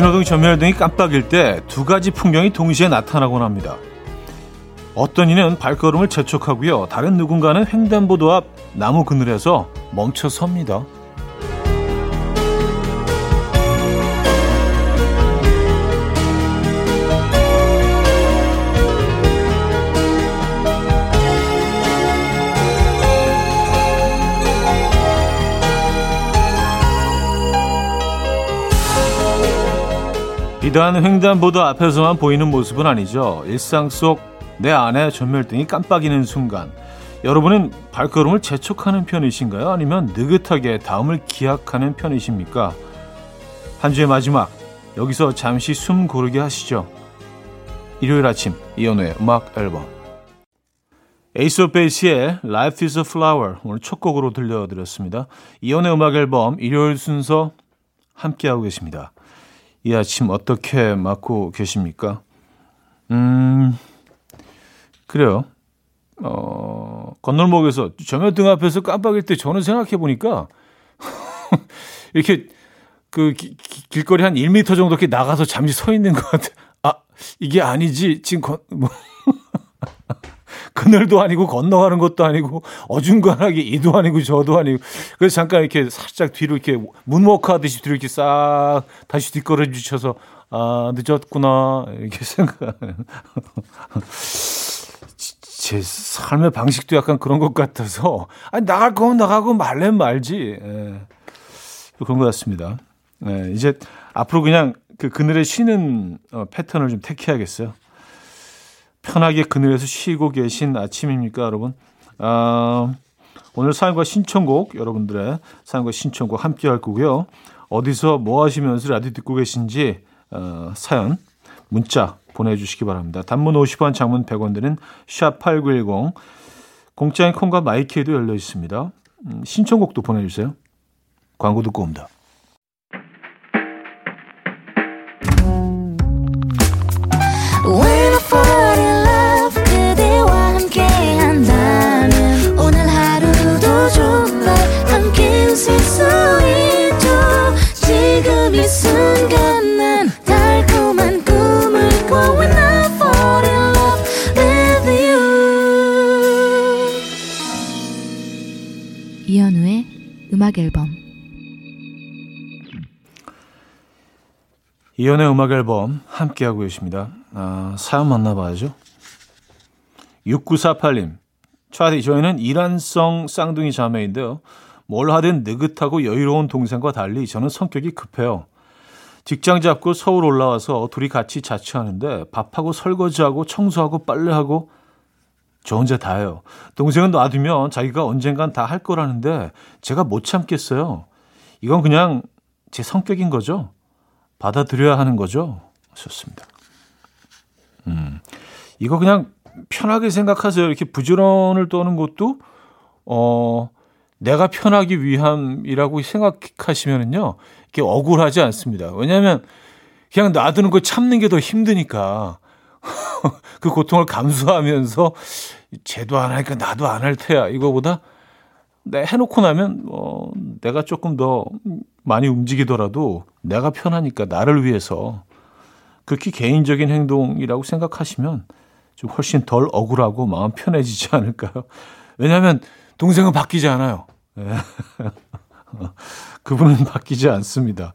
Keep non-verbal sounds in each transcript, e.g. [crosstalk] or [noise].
신호등 전멸등이 깜빡일 때 두 가지 풍경이 동시에 나타나곤 합니다. 어떤 이는 발걸음을 재촉하고요. 다른 누군가는 횡단보도 앞 나무 그늘에서 멈춰 섭니다. 비단 횡단보도 앞에서만 보이는 모습은 아니죠. 일상 속 내 안에 점멸등이 깜빡이는 순간 여러분은 발걸음을 재촉하는 편이신가요? 아니면 느긋하게 다음을 기약하는 편이십니까? 한 주의 마지막 여기서 잠시 숨 고르게 하시죠. 일요일 아침 이연우의 음악 앨범 에이스 오브 베이스의 Life is a Flower 오늘 첫 곡으로 들려드렸습니다. 이연우의 음악 앨범 일요일 순서 함께하고 계십니다. 이 아침 어떻게 맞고 계십니까? 음, 그래요. 어, 건널목에서 정면등 앞에서 깜빡일 때 저는 생각해 보니까 [laughs] 이렇게 그 기, 길거리 한 1미터 정도 이렇게 나가서 잠시 서 있는 것 같아. 아, 이게 아니지. 지금 건, 뭐. 그늘도 아니고 건너가는 것도 아니고 어중간하게 이도 아니고 저도 아니고 그래서 잠깐 이렇게 살짝 뒤로 이렇게 문워크하듯이 뒤로 이렇게 싹 다시 뒷걸음 주셔서 아 늦었구나 이렇게 생각. [laughs] 제 삶의 방식도 약간 그런 것 같아서 아니 나갈 거면 나가고 말래 말지 예. 그런 것 같습니다. 예, 이제 앞으로 그냥 그 그늘에 쉬는 어, 패턴을 좀 택해야겠어요. 편하게 그늘에서 쉬고 계신 아침입니까, 여러분? 아, 오늘 사연과 신청곡, 여러분들의 사연과 신청곡 함께 할 거고요. 어디서 뭐 하시면서 라디오 듣고 계신지 어, 사연, 문자 보내주시기 바랍니다. 단문 50원, 장문 100원 드는 샵8910, 공짜인 콩과 마이키에도 열려 있습니다. 음, 신청곡도 보내주세요. 광고 듣고 옵니다. 음악 앨범 이연의 음악 앨범 함께하고 계십니다. 아, 사연 만나봐야죠. 6948님. 차디, 저희는 이란성 쌍둥이 자매인데요. 뭘 하든 느긋하고 여유로운 동생과 달리 저는 성격이 급해요. 직장 잡고 서울 올라와서 둘이 같이 자취하는데 밥하고 설거지하고 청소하고 빨래하고 저 혼자 다 해요. 동생은 놔두면 자기가 언젠간 다 할 거라는데 제가 못 참겠어요. 이건 그냥 제 성격인 거죠. 받아들여야 하는 거죠. 좋습니다. 음, 이거 그냥 편하게 생각하세요. 이렇게 부지런을 떠는 것도, 어, 내가 편하기 위함이라고 생각하시면은요, 이렇게 억울하지 않습니다. 왜냐하면 그냥 놔두는 거 참는 게 더 힘드니까. [laughs] 그 고통을 감수하면서 쟤도 안 하니까 나도 안 할 테야. 이거보다 내 해놓고 나면 어, 내가 조금 더 많이 움직이더라도 내가 편하니까 나를 위해서 그렇게 개인적인 행동이라고 생각하시면 좀 훨씬 덜 억울하고 마음 편해지지 않을까요? 왜냐하면 동생은 바뀌지 않아요. [laughs] 예. [laughs] 그분은 바뀌지 않습니다.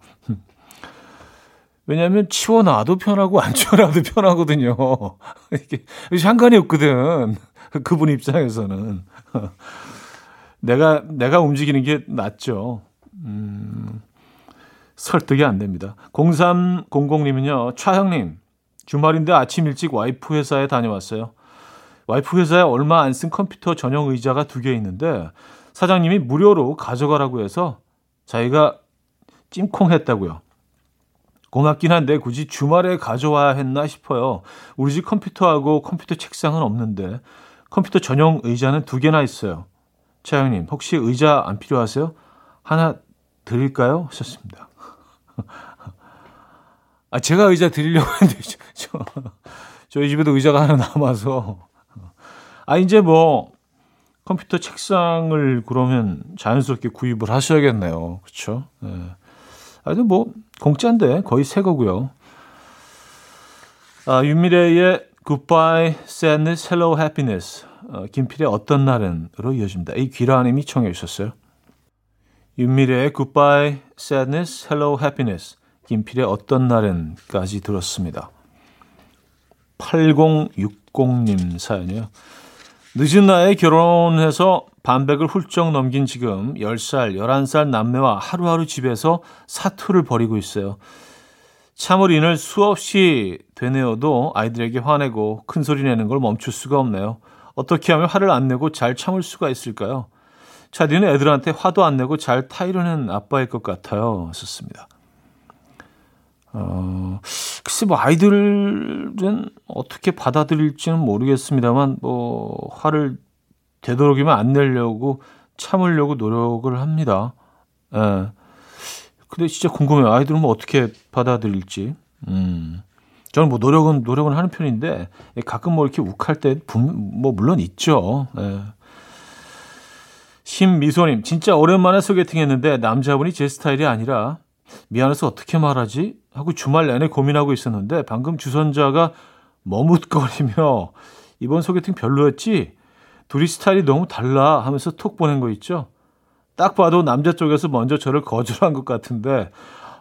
왜냐하면 치워놔도 편하고 안 치워놔도 편하거든요. [laughs] 이게 상관이 없거든. 그분 입장에서는. [laughs] 내가, 내가 움직이는 게 낫죠. 음, 설득이 안 됩니다. 0300님은요, 차형님, 주말인데 아침 일찍 와이프 회사에 다녀왔어요. 와이프 회사에 얼마 안 쓴 컴퓨터 전용 의자가 두 개 있는데, 사장님이 무료로 가져가라고 해서 자기가 찜콩했다고요. 고맙긴 한데 굳이 주말에 가져와야 했나 싶어요. 우리 집 컴퓨터하고 컴퓨터 책상은 없는데 컴퓨터 전용 의자는 두 개나 있어요. 차영님, 혹시 의자 안 필요하세요? 하나 드릴까요? 하셨습니다. [laughs] 아, 제가 의자 드리려고 했는데, [laughs] 저, 저희 집에도 의자가 하나 남아서. 아, 이제 뭐, 컴퓨터 책상을 그러면 자연스럽게 구입을 하셔야겠네요. 그렇죠? 네. 아주 뭐 공짜인데 거의 새 거고요. 아, 윤미래의 Goodbye Sadness, Hello Happiness. 어, 김필의 어떤 날은으로 이어집니다. 이 귀라님이 청해 주셨어요. 윤미래의 Goodbye Sadness, Hello Happiness. 김필의 어떤 날은까지 들었습니다. 8060님 사연이요. 늦은 나이에 결혼해서 반백을 훌쩍 넘긴 지금 10살, 11살 남매와 하루하루 집에서 사투를 벌이고 있어요. 참을 인을 수없이 되뇌어도 아이들에게 화내고 큰 소리 내는 걸 멈출 수가 없네요. 어떻게 하면 화를 안 내고 잘 참을 수가 있을까요? 차디는 애들한테 화도 안 내고 잘 타이르는 아빠일 것 같아요. 썼습니다. 어, 글쎄 뭐 아이들은 어떻게 받아들일지는 모르겠습니다만 뭐 화를 되도록이면 안 내려고 참으려고 노력을 합니다. 예. 근데 진짜 궁금해요. 아이들은 뭐 어떻게 받아들일지. 음. 저는 뭐 노력은 노력은 하는 편인데 가끔 뭐 이렇게 욱할 때 뭐 물론 있죠. 예. 신미소님 진짜 오랜만에 소개팅했는데 남자분이 제 스타일이 아니라 미안해서 어떻게 말하지 하고 주말 내내 고민하고 있었는데 방금 주선자가 머뭇거리며 이번 소개팅 별로였지 둘이 스타일이 너무 달라 하면서 톡 보낸 거 있죠. 딱 봐도 남자 쪽에서 먼저 저를 거절한 것 같은데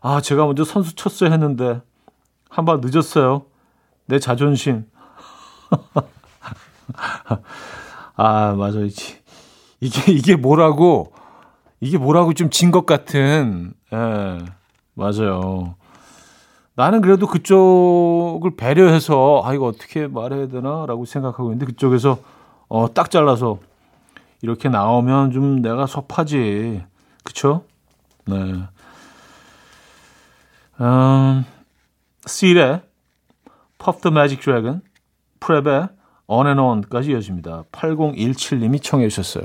아 제가 먼저 선수 쳤어야 했는데 한 번 늦었어요. 내 자존심. [laughs] 아 맞아 이게 이게 뭐라고 이게 뭐라고 좀 진 것 같은 예 맞아요. 나는 그래도 그쪽을 배려해서 아 이거 어떻게 말해야 되나 라고 생각하고 있는데 그쪽에서 어, 딱 잘라서 이렇게 나오면 좀 내가 섭하지. 그쵸? 네. 음, 씰의 Puff the Magic Dragon, 프랩의 On and On까지 이어집니다. 8017님이 청해 주셨어요.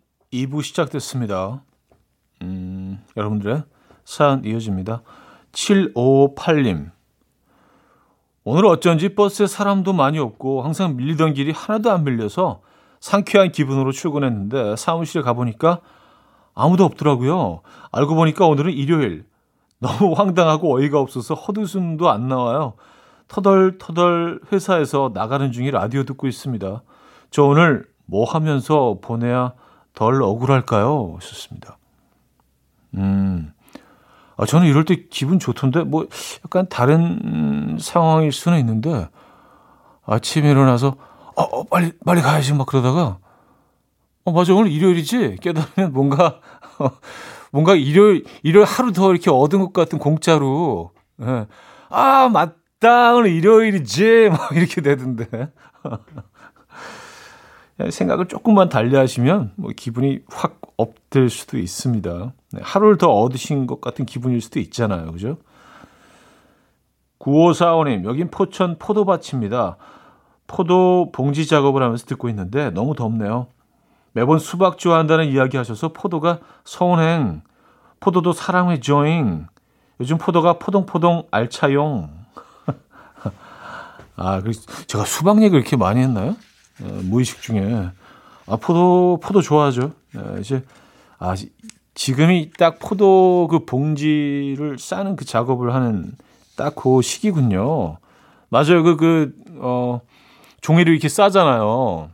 2부 시작됐습니다. 음, 여러분들의 사연 이어집니다. 7558님 오늘 어쩐지 버스에 사람도 많이 없고 항상 밀리던 길이 하나도 안 밀려서 상쾌한 기분으로 출근했는데 사무실에 가보니까 아무도 없더라고요. 알고 보니까 오늘은 일요일. 너무 [laughs] 황당하고 어이가 없어서 헛웃음도 안 나와요. 터덜터덜 회사에서 나가는 중에 라디오 듣고 있습니다. 저 오늘 뭐 하면서 보내야 덜 억울할까요? 하셨습니다. 음, 아, 저는 이럴 때 기분 좋던데, 뭐, 약간 다른 상황일 수는 있는데, 아침에 일어나서, 어, 어 빨리, 빨리 가야지, 막 그러다가, 어, 맞아, 오늘 일요일이지? 깨달으면 뭔가, [laughs] 뭔가 일요일, 일요일 하루 더 이렇게 얻은 것 같은 공짜로, 예. 아, 맞, 딱 오늘 일요일이지 막 이렇게 되던데 [laughs] 생각을 조금만 달리 하시면 뭐 기분이 확 업될 수도 있습니다. 네, 하루를 더 얻으신 것 같은 기분일 수도 있잖아요. 그죠? 9545님, 여긴 포천 포도밭입니다. 포도 봉지 작업을 하면서 듣고 있는데 너무 덥네요. 매번 수박 좋아한다는 이야기 하셔서 포도가 서운행, 포도도 사랑해 조잉. 요즘 포도가 포동포동 알차용. [laughs] 아, 그 제가 수박 얘기를 이렇게 많이 했나요? 어, 무의식 중에. 아, 포도, 포도 좋아하죠. 네, 이제, 아, 지금이 딱 포도 그 봉지를 싸는 그 작업을 하는 딱 그 시기군요. 맞아요. 그, 그, 어, 종이를 이렇게 싸잖아요.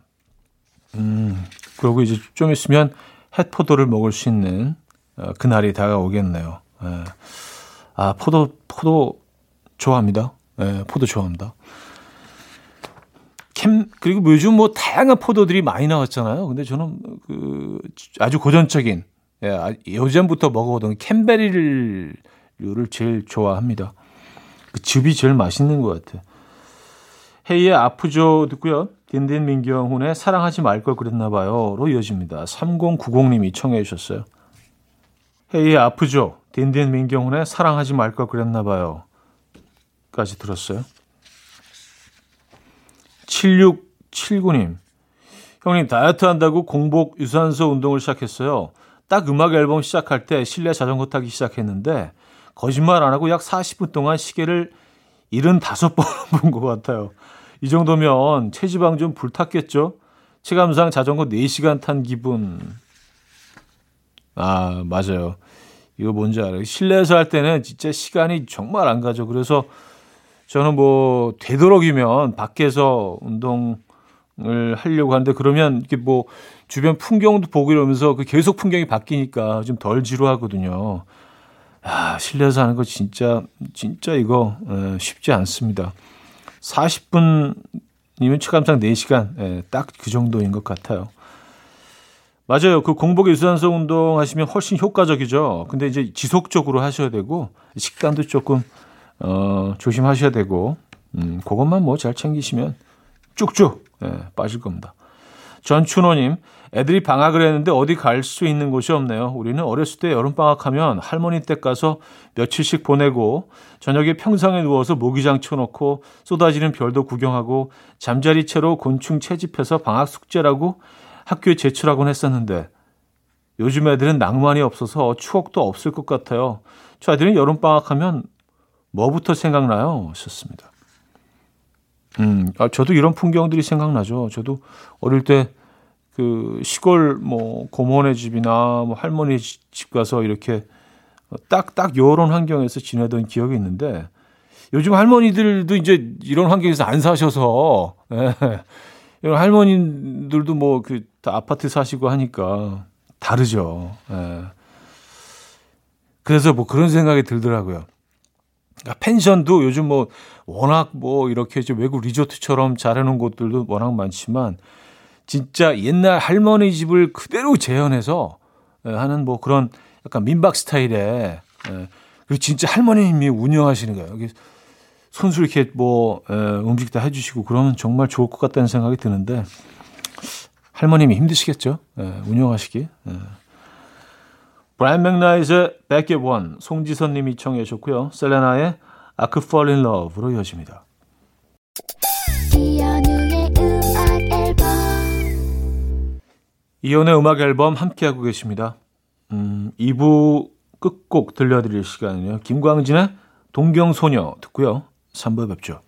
음, 그러고 이제 좀 있으면 햇포도를 먹을 수 있는 어, 그날이 다가오겠네요. 예. 아, 포도, 포도 좋아합니다. 예, 포도 좋아합니다. 캠 그리고 뭐 요즘 뭐 다양한 포도들이 많이 나왔잖아요. 근데 저는 그 아주 고전적인 예, 아, 예전부터 먹어오던 캠베리를 제일 좋아합니다. 그 즙이 제일 맛있는 것 같아요. 헤이의 아프죠 듣고요. 딘딘 민경훈의 사랑하지 말 걸 그랬나 봐요로 이어집니다. 3090님이 청해 주셨어요. 헤이의 아프죠. 딘딘 민경훈의 사랑하지 말 걸 그랬나 봐요. 까지 들었어요. 7679님. 형님 다이어트 한다고 공복 유산소 운동을 시작했어요. 딱 음악 앨범 시작할 때 실내 자전거 타기 시작했는데 거짓말 안 하고 약 40분 동안 시계를 75번 [laughs] 본 것 같아요. 이 정도면 체지방 좀 불탔겠죠? 체감상 자전거 4시간 탄 기분. 아, 맞아요. 이거 뭔지 알아요. 실내에서 할 때는 진짜 시간이 정말 안 가죠. 그래서 저는 뭐 되도록이면 밖에서 운동을 하려고 하는데 그러면 이렇게 뭐 주변 풍경도 보고 이러면서 그 계속 풍경이 바뀌니까 좀 덜 지루하거든요. 아, 실내에서 하는 거 진짜 진짜 이거 에, 쉽지 않습니다. 40분이면 체감상 4시간 딱 그 정도인 것 같아요. 맞아요. 그 공복 유산소 운동 하시면 훨씬 효과적이죠. 근데 이제 지속적으로 하셔야 되고 식단도 조금 어, 조심하셔야 되고 음, 그것만 뭐 잘 챙기시면 쭉쭉 예, 빠질 겁니다. 전춘호님, 애들이 방학을 했는데 어디 갈 수 있는 곳이 없네요. 우리는 어렸을 때 여름방학하면 할머니 댁 가서 며칠씩 보내고 저녁에 평상에 누워서 모기장 쳐놓고 쏟아지는 별도 구경하고 잠자리 채로 곤충 채집해서 방학 숙제라고 학교에 제출하곤 했었는데 요즘 애들은 낭만이 없어서 추억도 없을 것 같아요. 저 애들은 여름방학하면 뭐부터 생각나요? 하셨습니다. 음, 아, 저도 이런 풍경들이 생각나죠. 저도 어릴 때 그 시골 뭐 고모네 집이나 뭐 할머니 집 가서 이렇게 딱딱 딱 요런 환경에서 지내던 기억이 있는데 요즘 할머니들도 이제 이런 환경에서 안 사셔서 예. 할머니들도 뭐 그 아파트 사시고 하니까 다르죠. 예. 그래서 뭐 그런 생각이 들더라고요. 그러니까 펜션도 요즘 뭐 워낙 뭐 이렇게 좀 외국 리조트처럼 잘 해놓은 곳들도 워낙 많지만 진짜 옛날 할머니 집을 그대로 재현해서 예, 하는 뭐 그런 약간 민박 스타일의 예, 그리고 진짜 할머님이 운영하시는 거예요. 여기 손수 이렇게 뭐 에, 예, 음식 다 해주시고 그러면 정말 좋을 것 같다는 생각이 드는데 할머님이 힘드시겠죠? 에, 운영하시기. 에. 브라이언 맥나이즈의 Back at One 송지선 님이 청해 주셨고요. 셀레나의 I Could Fall in Love로 이어집니다. 이연의 음악 앨범 함께하고 계십니다. 음, 2부 끝곡 들려드릴 시간이에요. 김광진의 동경소녀 듣고요. 3부에 뵙죠.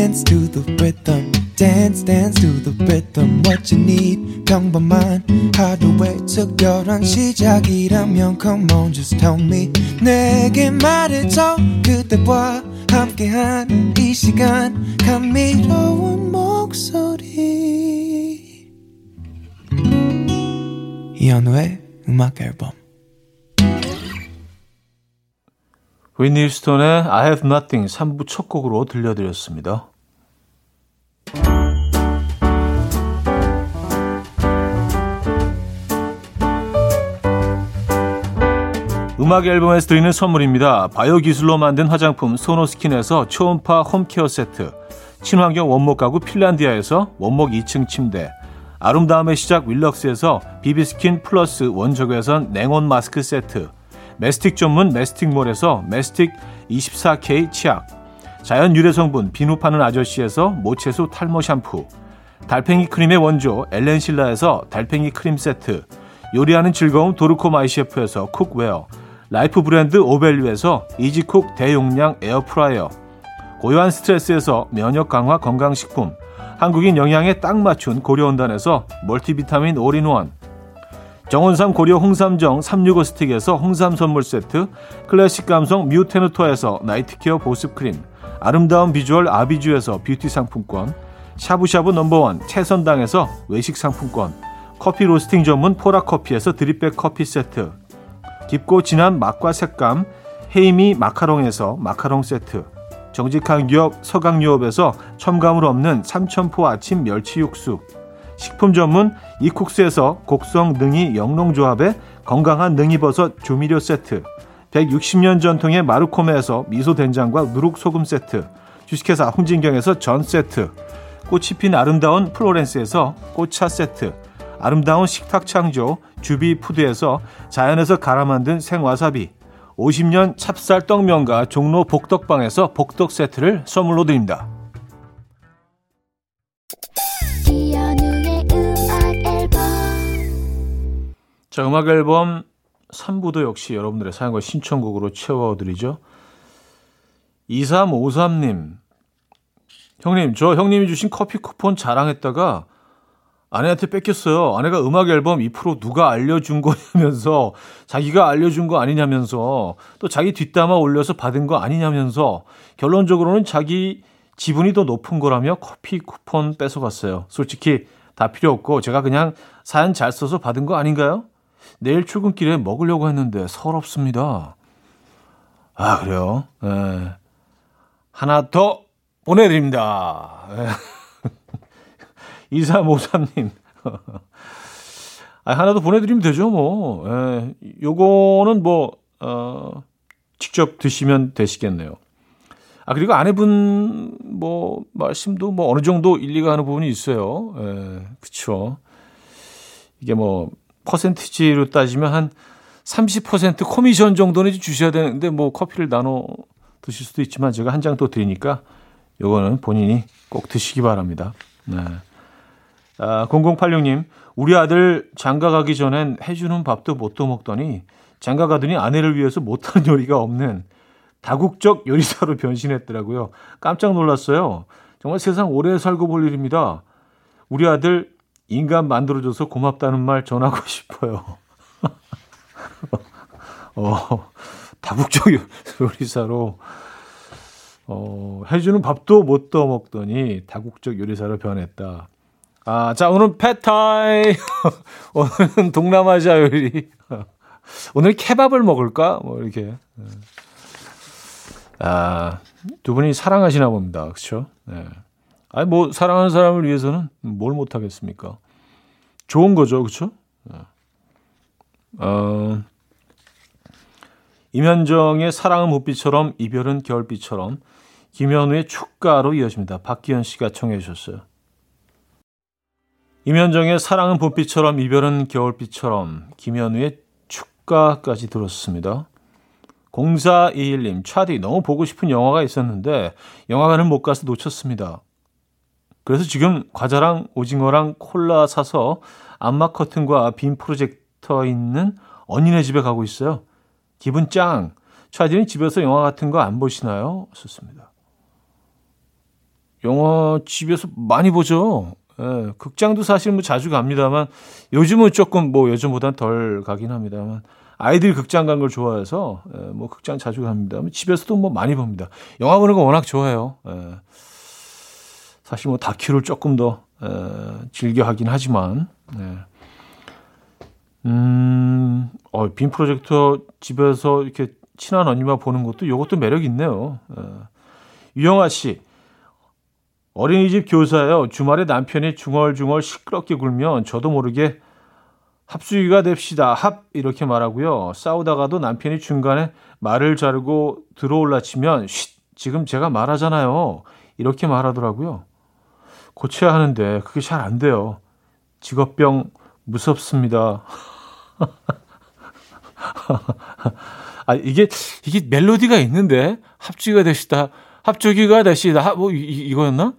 Dance to the rhythm dance dance to the rhythm what you need 평범한 하루의 특별한 시작이라면 come on just tell me 내게 말해줘 그대와 함께한 이 시간 감미로운 목소리 이현우의 음악 앨범 위니 스톤의 I Have Nothing 3부 첫 곡으로 들려드렸습니다. 음악 앨범에서 드리는 선물입니다. 바이오 기술로 만든 화장품 소노스킨에서 초음파 home care 세트, 친환경 원목 가구 핀란디아에서 원목 2층 침대, 아름다움의 시작 윌럭스에서 비비스킨 플러스 원적외선 냉온 마스크 세트, 메스틱 전문 메스틱몰에서 메스틱 24K 치약, 자연 유래 성분 비누 파는 아저씨에서 모체수 탈모 샴푸, 달팽이 크림의 원조 엘렌실라에서 달팽이 크림 세트, 요리하는 즐거움 도르코 마이셰프에서 cookware, 라이프 브랜드 오벨류에서 이지쿡 대용량 에어프라이어, 고요한 스트레스에서 면역 강화 건강식품, 한국인 영양에 딱 맞춘 고려은단에서 멀티비타민 올인원, 정원삼 고려 홍삼정 365 스틱에서 홍삼 선물 세트, 클래식 감성 뮤테누토에서 night care 보습 크림, 아름다운 비주얼 아비주에서 뷰티 상품권, 샤브샤브 number one 채선당에서 외식 상품권, 커피 로스팅 전문 포라커피에서 drip bag 커피 세트, 깊고 진한 맛과 색감 헤이미 마카롱에서 마카롱 세트 정직한 기업 서강유업에서 첨가물 없는 삼천포 아침 멸치 육수 식품 전문 이쿡스에서 곡성 능이 영농조합의 건강한 능이버섯 조미료 세트 160년 전통의 마르코메에서 미소된장과 누룩소금 세트 주식회사 홍진경에서 전 세트 꽃이 핀 아름다운 플로렌스에서 꽃차 세트, 아름다운 식탁 창조 주비푸드에서 자연에서 갈아 만든 생와사비, 50년 찹쌀 떡 면과 종로 복덕방에서 복덕 세트를 선물로 드립니다. 자, 음악 앨범 3부도 역시 여러분들의 사연과 신청곡으로 채워드리죠. 2353님. 형님, 저 형님이 주신 커피 쿠폰 자랑했다가 아내한테 뺏겼어요. 아내가 음악 앨범 2% 누가 알려준 거냐면서 자기가 알려준 거 아니냐면서 또 자기 뒷담화 올려서 받은 거 아니냐면서 결론적으로는 자기 지분이 더 높은 거라며 커피 쿠폰 뺏어갔어요. 솔직히 다 필요 없고 제가 그냥 사연 잘 써서 받은 거 아닌가요? 내일 출근길에 먹으려고 했는데 서럽습니다. 아, 그래요? 네. 하나 더 보내드립니다. [laughs] 2353님. 아, 하나 더 보내드리면 되죠, 뭐. 예, 요거는 뭐, 어, 직접 드시면 되시겠네요. 아, 그리고 아내분, 뭐, 말씀도 뭐 어느 정도 일리가 하는 부분이 있어요. 예, 그쵸. 이게 뭐, 퍼센티지로 따지면 한 30% 코미션 정도는 주셔야 되는데 뭐 커피를 나눠 드실 수도 있지만 제가 한 장 또 드리니까 요거는 본인이 꼭 드시기 바랍니다. 네. 아, 0086님, 우리 아들 장가 가기 전엔 해주는 밥도 못도 먹더니 장가 가더니 아내를 위해서 못하는 요리가 없는 다국적 요리사로 변신했더라고요. 깜짝 놀랐어요. 정말 세상 오래 살고 볼 일입니다. 우리 아들 인간 만들어줘서 고맙다는 말 전하고 [laughs] 싶어요. 어, 다국적 요리사로 어, 해주는 밥도 못 떠먹더니 다국적 요리사로 변했다. 아, 자, 오늘 패타이. [laughs] 오늘은 동남아시아 요리. 오늘 케밥을 먹을까? 뭐, 이렇게. 아, 두 분이 사랑하시나 봅니다. 그쵸? 네. 아니 뭐 사랑하는 사람을 위해서는 뭘 못 하겠습니까? 좋은 거죠, 그렇죠? 어, 임현정의 사랑은 묵비처럼 이별은 겨울비처럼 김현우의 축가로 이어집니다. 박기현 씨가 청해 주셨어요. 임현정의 사랑은 봄비처럼 이별은 겨울비처럼 김현우의 축가까지 들었습니다. 0421님, 차디 너무 보고 싶은 영화가 있었는데 영화관을 못 가서 놓쳤습니다. 그래서 지금 과자랑 오징어랑 콜라 사서 안마 커튼과 빔 프로젝터 있는 언니네 집에 가고 있어요. 기분 짱. 차디는 집에서 영화 같은 거 안 보시나요? 썼습니다. 영화 집에서 많이 보죠. 예, 극장도 사실 뭐 자주 갑니다만 요즘은 조금 뭐 예전보다는 덜 가긴 합니다만 아이들이 극장 간 걸 좋아해서 예, 뭐 극장 자주 갑니다. 집에서도 뭐 많이 봅니다. 영화 보는 거 워낙 좋아해요. 예. 사실 뭐 다큐를 조금 더 에, 즐겨 하긴 하지만 네. 음, 어, 빔 프로젝터 집에서 이렇게 친한 언니만 보는 것도 이것도 매력 있네요. 에. 유영아 씨 어린이집 교사예요. 주말에 남편이 중얼중얼 시끄럽게 굴면 저도 모르게 합수기가 됩시다. 합 이렇게 말하고요. 싸우다가도 남편이 중간에 말을 자르고 들어올라 치면 쉿 지금 제가 말하잖아요. 이렇게 말하더라고요. 고쳐야 하는데 그게 잘 안 돼요. 직업병 무섭습니다. [laughs] 아 이게 이게 멜로디가 있는데 합주가 되시다. 합주기가 되시다. 합, 뭐 이, 이거였나?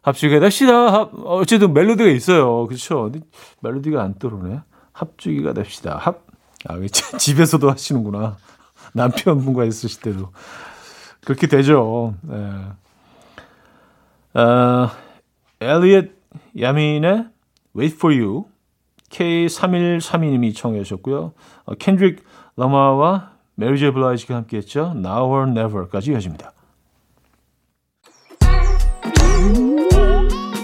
합죽이가 됩시다. 합, 어쨌든 멜로디가 있어요. 그렇죠? 멜로디가 안 들어오네. 합죽이가 됩시다. 합. 아, 집에서도 하시는구나. [laughs] 남편분과 있으실 때도 그렇게 되죠. 네. 아, 엘리엇 야민의 Wait for You K3132님이 청해 주셨고요. 어, 켄드릭 러마와 메리 제이 블라이즈가 함께 했죠. Now or Never까지 이어집니다.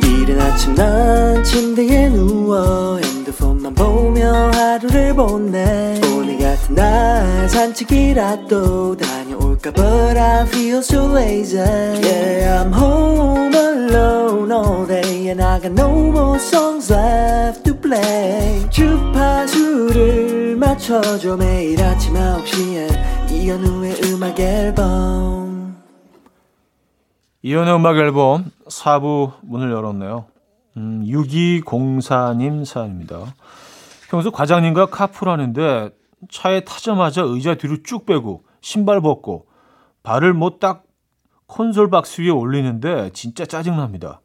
이른 아침 난 침대에 누워 핸드폰만 보며 하루를 보내 오늘 같은 날 산책이라도 다 볼까 But I feel so lazy Yeah I'm home alone all day And I got no more songs left to play 주파수를 맞춰줘 매일 아침 9시에 이현우의 음악 앨범 이연의 음악 앨범 4부 문을 열었네요. 음, 6204님 사연입니다. 평소 과장님과 카풀하는데 차에 타자마자 의자 뒤로 쭉 빼고 신발 벗고 발을 뭐 딱 콘솔 박스 위에 올리는데 진짜 짜증납니다.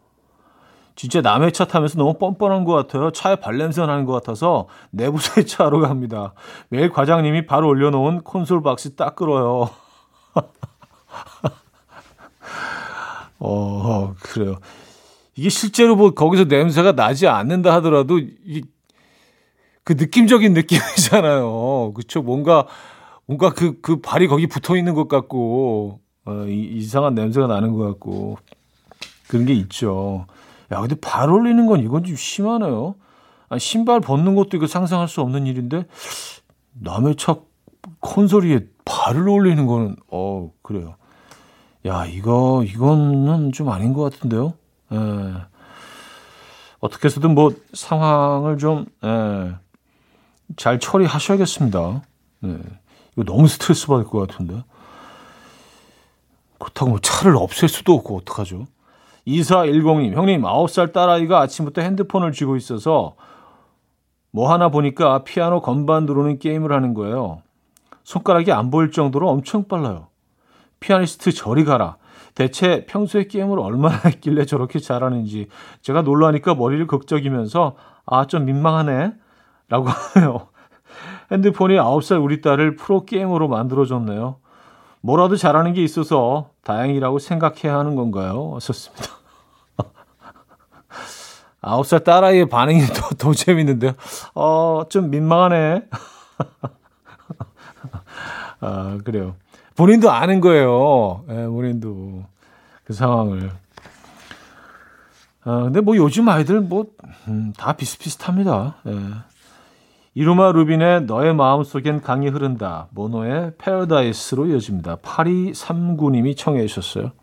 진짜 남의 차 타면서 너무 뻔뻔한 것 같아요. 차에 발냄새 나는 것 같아서 내부 세차하러 [laughs] 갑니다. 매일 과장님이 바로 올려놓은 콘솔 박스 딱 끌어요. [laughs] 어, 그래요. 이게 실제로 뭐 거기서 냄새가 나지 않는다 하더라도 이, 그 느낌적인 느낌이잖아요. 그쵸? 뭔가, 뭔가 그, 그 발이 거기 붙어 있는 것 같고, 어, 이, 이상한 냄새가 나는 것 같고, 그런 게 있죠. 야, 근데 발 올리는 건 이건 좀 심하네요. 아, 신발 벗는 것도 이거 상상할 수 없는 일인데, 남의 차 콘솔이에 발을 올리는 거는, 어, 그래요. 야, 이거, 이거는 좀 아닌 것 같은데요? 예. 어떻게 해서든 뭐 상황을 좀, 예, 잘 처리하셔야겠습니다. 네. 이거 너무 스트레스 받을 것 같은데. 그렇다고 뭐 차를 없앨 수도 없고, 어떡하죠? 2410님, 형님, 9살 딸아이가 아침부터 핸드폰을 쥐고 있어서 뭐 하나 보니까 피아노 건반 들어오는 게임을 하는 거예요. 손가락이 안 보일 정도로 엄청 빨라요. 피아니스트 저리 가라. 대체 평소에 게임을 얼마나 [laughs] 했길래 저렇게 잘하는지 제가 놀라니까 머리를 극적이면서 아 좀 민망하네 라고 [laughs] 하네요. 핸드폰이 9살 우리 딸을 프로게임으로 만들어줬네요. 뭐라도 잘하는 게 있어서 다행이라고 생각해야 하는 건가요? 썼습니다. 9살 [laughs] 딸아이의 반응이 더, 더 재밌는데요. 어, 좀 민망하네. [laughs] 아, 그래요. 본인도 아는 거예요. 예, 본인도 그 상황을. 아, 근데 뭐 요즘 아이들 뭐, 음, 다 비슷비슷합니다. 예. 이루마 루빈의 너의 마음속엔 강이 흐른다. 모노의 패러다이스로 이어집니다. 8239님이 청해 주셨어요.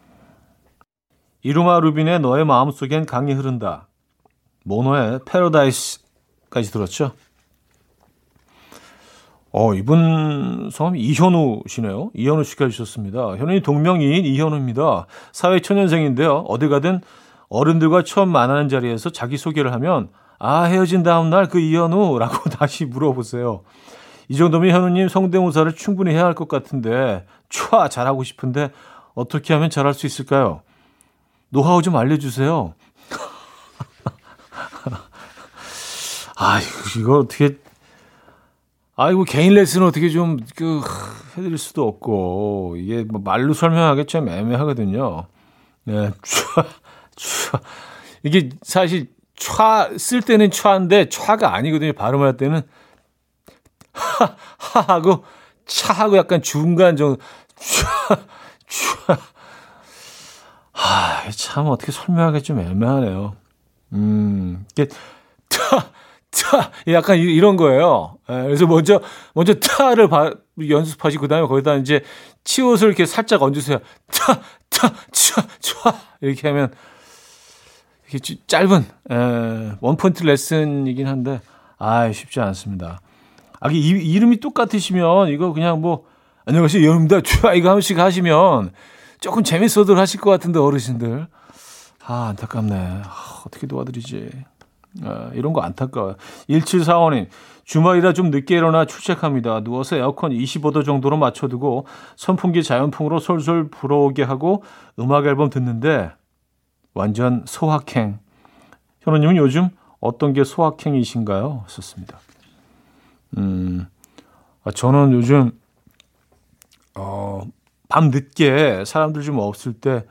이루마 루빈의 너의 마음속엔 강이 흐른다. 모노의 패러다이스까지 들었죠. 어, 이분 성함이 이현우 씨네요. 이현우 씨가 주셨습니다. 현우이 동명이인 이현우입니다. 사회초년생인데요. 어디 가든 어른들과 처음 만나는 자리에서 자기소개를 하면 아, 헤어진 다음 날 그 이현우 라고 [laughs] 다시 물어보세요. 이 정도면 현우님 성대모사를 충분히 해야 할 것 같은데 촤 잘하고 싶은데 어떻게 하면 잘할 수 있을까요? 노하우 좀 알려주세요. [laughs] 아, 이거 어떻게 아이고 개인 레슨 어떻게 좀 그 해드릴 수도 없고 이게 뭐 말로 설명하기 좀 애매하거든요. 네, 촤, 촤. 이게 사실 촤쓸 때는 촤인데 촤가 아니거든요. 발음할 때는 하, 하하고 차하고 약간 중간 정도 촤, 촤. 하, 참 어떻게 설명하기 좀 애매하네요. 음, 이게 타타 약간 이런 거예요. 예, 그래서 먼저 먼저 바, 연습하시고 그 다음에 거기다 이제 치옷을 이렇게 살짝 얹으세요. 타타차차 이렇게 하면 짧은 에, 원 포인트 레슨이긴 한데 아 쉽지 않습니다. 아 이, 이름이 똑같으시면 이거 그냥 뭐 안녕하세요 여름입니다. [laughs] 촤 이거 한 번씩 하시면 조금 재밌어들 하실 것 같은데 어르신들 아 안타깝네. 아, 어떻게 도와드리지? 아, 이런 거 안타까워요. 1745님, 주말이라 좀 늦게 일어나 출첵합니다. 누워서 에어컨 25도 정도로 맞춰두고 선풍기 자연풍으로 솔솔 불어오게 하고 음악 앨범 듣는데 완전 소확행. 현우님은 요즘 어떤 게 소확행이신가요? 썼습니다. 음, 아, 저는 요즘, 어, 밤 늦게 사람들 좀 없을 때,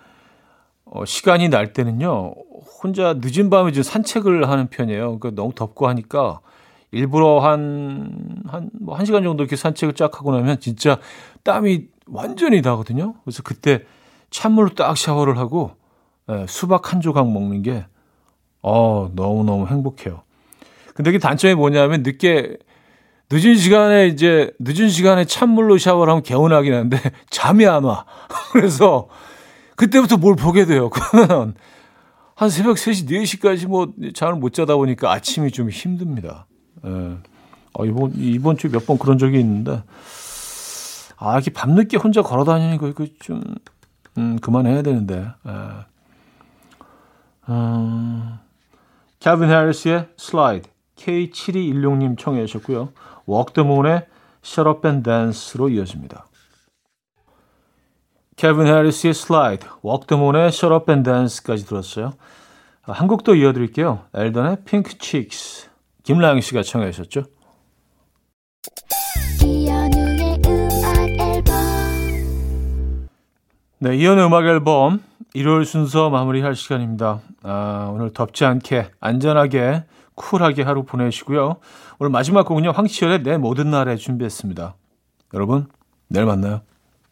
어, 시간이 날 때는요, 혼자 늦은 밤에 좀 산책을 하는 편이에요. 그러니까 너무 덥고 하니까 일부러 한, 한, 뭐, 한 시간 정도 이렇게 산책을 쫙 하고 나면 진짜 땀이 완전히 나거든요. 그래서 그때 찬물로 딱 샤워를 하고 예, 수박 한 조각 먹는 게, 어, 너무너무 행복해요. 근데 이게 단점이 뭐냐면 늦게, 늦은 시간에 이제, 늦은 시간에 찬물로 샤워를 하면 개운하긴 한데 [laughs] 잠이 안 와. [laughs] 그래서 그때부터 뭘 보게 돼요. [laughs] 그러면 한 새벽 3시, 4시까지 뭐 잠을 못 자다 보니까 아침이 좀 힘듭니다. 예. 어, 이번, 이번 주에 몇 번 그런 적이 있는데, 아, 이렇게 밤늦게 혼자 걸어 다니는 거, 이거 좀, 음, 그만해야 되는데. 아. 음, 캘빈 해리스의 Slide K7216님 청해 주셨고요. 워크더문의 Shut Up and Dance로 이어집니다. 캘빈 해리스의 슬라이드, 워크더문의 Shut Up and Dance까지 들었어요. 한 곡 더 이어드릴게요. 엘던의 Pink Cheeks. 김라영 씨가 청해 주셨죠. 네, 이연의 음악 앨범 일요일 순서 마무리할 시간입니다. 아, 오늘 덥지 않게 안전하게 쿨하게 하루 보내시고요. 오늘 마지막 곡은요. 황치열의 내 모든 날에 준비했습니다. 여러분, 내일 만나요.